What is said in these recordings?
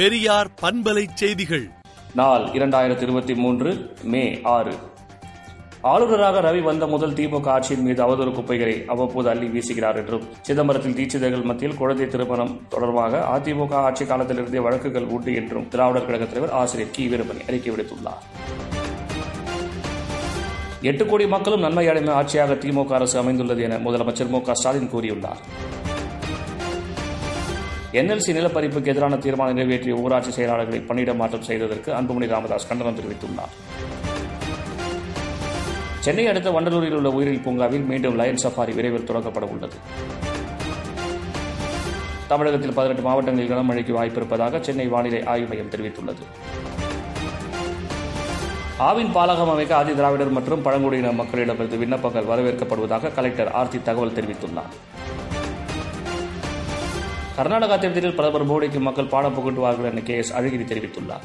பெரியார் பண்பலை செய்திகள். நாள் இரண்டாயிரத்தி இருபத்தி மூன்று மே ஆறு. ஆளுநராக ரவி வந்த முதல் திமுக ஆட்சியின் மீது அவதூறு குப்பைகளை அவ்வப்போது அள்ளி வீசுகிறார் என்றும் சிதம்பரத்தில் தீட்சிதர்கள் மத்தியில் குழந்தை திருமணம் தொடர்பாக அதிமுக ஆட்சி காலத்திலிருந்தே வழக்குகள் உண்டு என்றும் திராவிடர் கழக தலைவர் ஆசிரியர் கி. வீரமணி அறிக்கை விடுத்துள்ளார். எட்டு கோடி மக்களும் நன்மை அடைந்த ஆட்சியாக திமுக அரசு அமைந்துள்ளது என முதலமைச்சர் மு க ஸ்டாலின் கூறியுள்ளார். என்எல்சி நிலப்பரிப்புக்கு எதிரான தீர்மானம் நிறைவேற்றிய ஊராட்சி செயலாளர்களை பணியிட மாற்றம் செய்ததற்கு அன்புமணி ராமதாஸ் கண்டனம் தெரிவித்துள்ளார். சென்னை அடுத்த வண்டலூரில் உள்ள உயிரியல் பூங்காவில் மீண்டும் லயன் சஃபாரி விரைவில் தொடங்கப்பட உள்ளது. தமிழகத்தில் பதினெட்டு மாவட்டங்களில் கனமழைக்கு வாய்ப்பு இருப்பதாக சென்னை வானிலை ஆய்வு மையம் தெரிவித்துள்ளது. ஆவின் பாலகம் அமைக்க ஆதி திராவிடர் மற்றும் பழங்குடியின மக்களிடமிருந்து விண்ணப்பங்கள் வரவேற்கப்படுவதாக கலெக்டர் ஆர்த்தி தகவல் தெரிவித்துள்ளார். கர்நாடகா தேர்தலில் பிரதமர் மோடிக்கு மக்கள் பாடம் புகட்டுவார்கள் என கே எஸ் அழகிரி தெரிவித்துள்ளார்.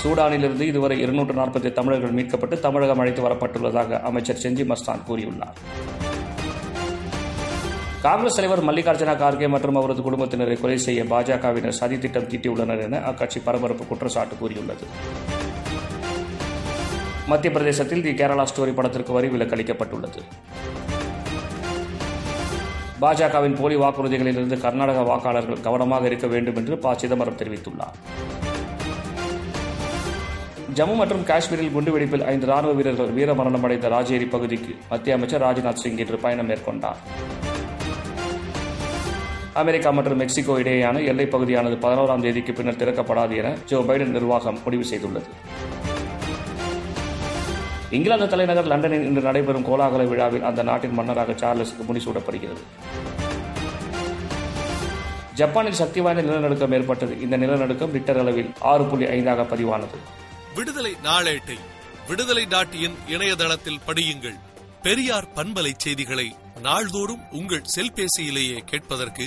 சூடானிலிருந்து இதுவரை இருநூற்று நாற்பத்தி தமிழர்கள் மீட்கப்பட்டு தமிழகம் அழைத்து வரப்பட்டுள்ளதாக அமைச்சர் செஞ்சி மஸ்தான் கூறியுள்ளார். காங்கிரஸ் தலைவர் மல்லிகார்ஜுன கார்கே மற்றும் அவரது குடும்பத்தினரை கொலை செய்ய பாஜகவினர் சதி திட்டம் தீட்டியுள்ளனர் என அக்கட்சி பரபரப்பு குற்றச்சாட்டு கூறியுள்ளது. மத்திய பிரதேசத்தில் தி கேரளா ஸ்டோரி படத்திற்கு வரி விலக்கு அளிக்கப்பட்டுள்ளது. பாஜகவின் போலி வாக்குறுதிகளிலிருந்து கர்நாடக வாக்காளர்கள் கவனமாக இருக்க வேண்டும் என்று ப. சிதம்பரம் தெரிவித்துள்ளார். ஜம்மு மற்றும் காஷ்மீரில் குண்டுவெடிப்பில் ஐந்து ராணுவ வீரர்கள் வீரமரணம் அடைந்த ராஜேரி பகுதிக்கு மத்திய அமைச்சர் ராஜ்நாத் சிங் இன்று பயணம் மேற்கொண்டார். அமெரிக்கா மற்றும் மெக்சிகோ இடையேயான எல்லைப் பகுதியானது பதினோராம் தேதிக்கு பின்னர் திறக்கப்படாது என ஜோ பைடன் நிர்வாகம் முடிவு செய்துள்ளது. இங்கிலாந்து தலைநகர் லண்டனில் இன்று நடைபெறும் கோலாகல விழாவில் அந்த நாட்டின் மன்னராக சார்லஸுக்கு முடிசூடப்படுகிறது ஜப்பானில் சக்தி வாய்ந்த நிலநடுக்கம் ஏற்பட்டது. இந்த நிலநடுக்கம் ரிக்டர் அளவில் ஆறு புள்ளி ஐந்தாக பதிவானது. விடுதலை நாளேட்டை விடுதலை நாட்டியின் இணையதளத்தில் படியுங்கள். பெரியார் பண்பலை செய்திகளை நாள்தோறும் உங்கள் செல்பேசியிலேயே கேட்பதற்கு